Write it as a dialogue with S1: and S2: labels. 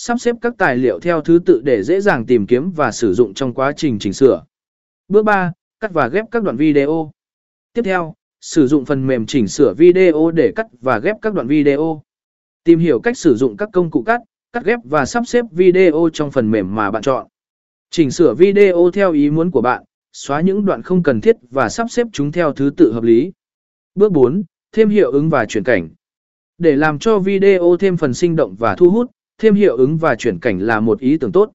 S1: sắp xếp các tài liệu theo thứ tự để dễ dàng tìm kiếm và sử dụng trong quá trình chỉnh sửa. Bước 3. Cắt và ghép các đoạn video. Tiếp theo, sử dụng phần mềm chỉnh sửa video để cắt và ghép các đoạn video. Tìm hiểu cách sử dụng các công cụ cắt, cắt ghép và sắp xếp video trong phần mềm mà bạn chọn. Chỉnh sửa video theo ý muốn của bạn, xóa những đoạn không cần thiết và sắp xếp chúng theo thứ tự hợp lý. Bước 4. Thêm hiệu ứng và chuyển cảnh. Để làm cho video thêm phần sinh động và thu hút, thêm hiệu ứng và chuyển cảnh là một ý tưởng tốt.